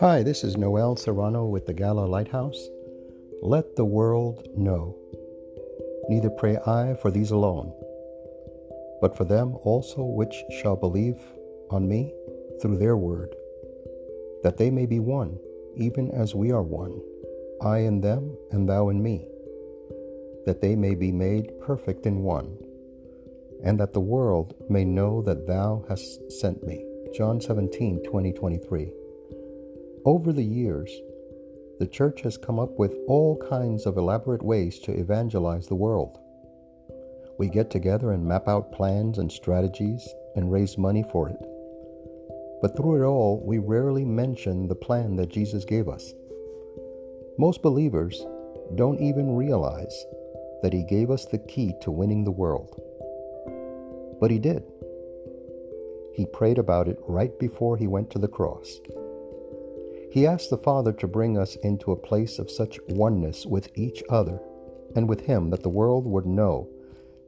Hi, this is Noel Serrano with the Gala Lighthouse. Let the world know. Neither pray I for these alone, but for them also which shall believe on me through their word, that they may be one, even as we are one, I in them and thou in me, that they may be made perfect in one, and that the world may know that thou hast sent me. John 17, 20, 23. Over the years, the church has come up with all kinds of elaborate ways to evangelize the world. We get together and map out plans and strategies and raise money for it. But through it all, we rarely mention the plan that Jesus gave us. Most believers don't even realize that He gave us the key to winning the world. But He did. He prayed about it right before he went to the cross. He asked the Father to bring us into a place of such oneness with each other and with Him that the world would know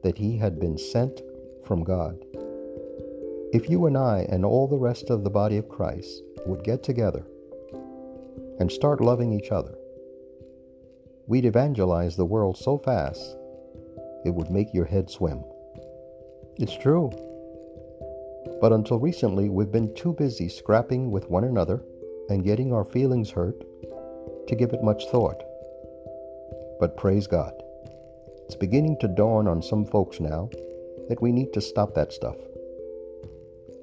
that He had been sent from God. If you and I and all the rest of the body of Christ would get together and start loving each other, we'd evangelize the world so fast it would make your head swim. It's true. But until recently, we've been too busy scrapping with one another and getting our feelings hurt to give it much thought. But praise God. It's beginning to dawn on some folks now that we need to stop that stuff.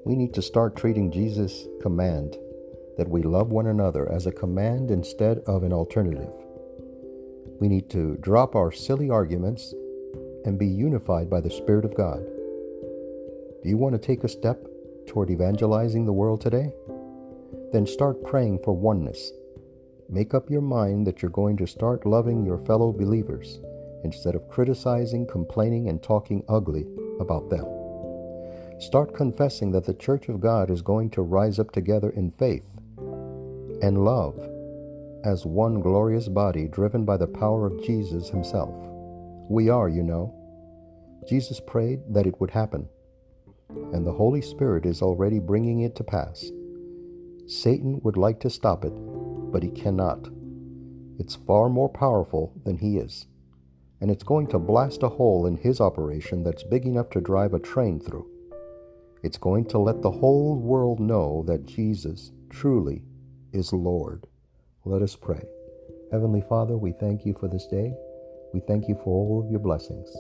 We need to start treating Jesus' command that we love one another as a command instead of an alternative. We need to drop our silly arguments and be unified by the Spirit of God. Do you want to take a step toward evangelizing the world today? Then start praying for oneness. Make up your mind that you're going to start loving your fellow believers instead of criticizing, complaining, and talking ugly about them. Start confessing that the Church of God is going to rise up together in faith and love as one glorious body driven by the power of Jesus Himself. We are, you know. Jesus prayed that it would happen and the Holy Spirit is already bringing it to pass. Satan would like to stop it, but he cannot. It's far more powerful than he is, and it's going to blast a hole in his operation that's big enough to drive a train through. It's going to let the whole world know that Jesus truly is Lord. Let us pray. Heavenly Father, we thank you for this day. We thank you for all of your blessings,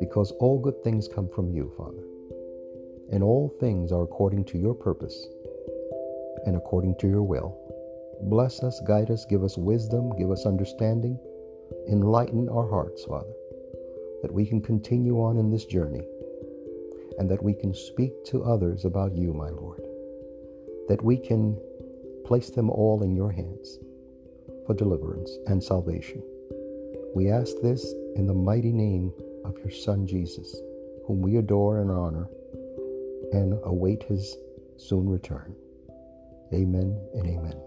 because all good things come from you, Father and all things are according to your purpose and according to your will. Bless us, guide us, give us wisdom, give us understanding, enlighten our hearts, Father, that we can continue on in this journey and that we can speak to others about you, my Lord, that we can place them all in your hands for deliverance and salvation. We ask this in the mighty name of your Son, Jesus, whom we adore and honor and await his soon return. Amen and amen.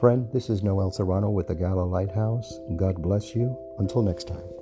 Friend, this is Noel Serrano with the Gala Lighthouse. God bless you. Until next time.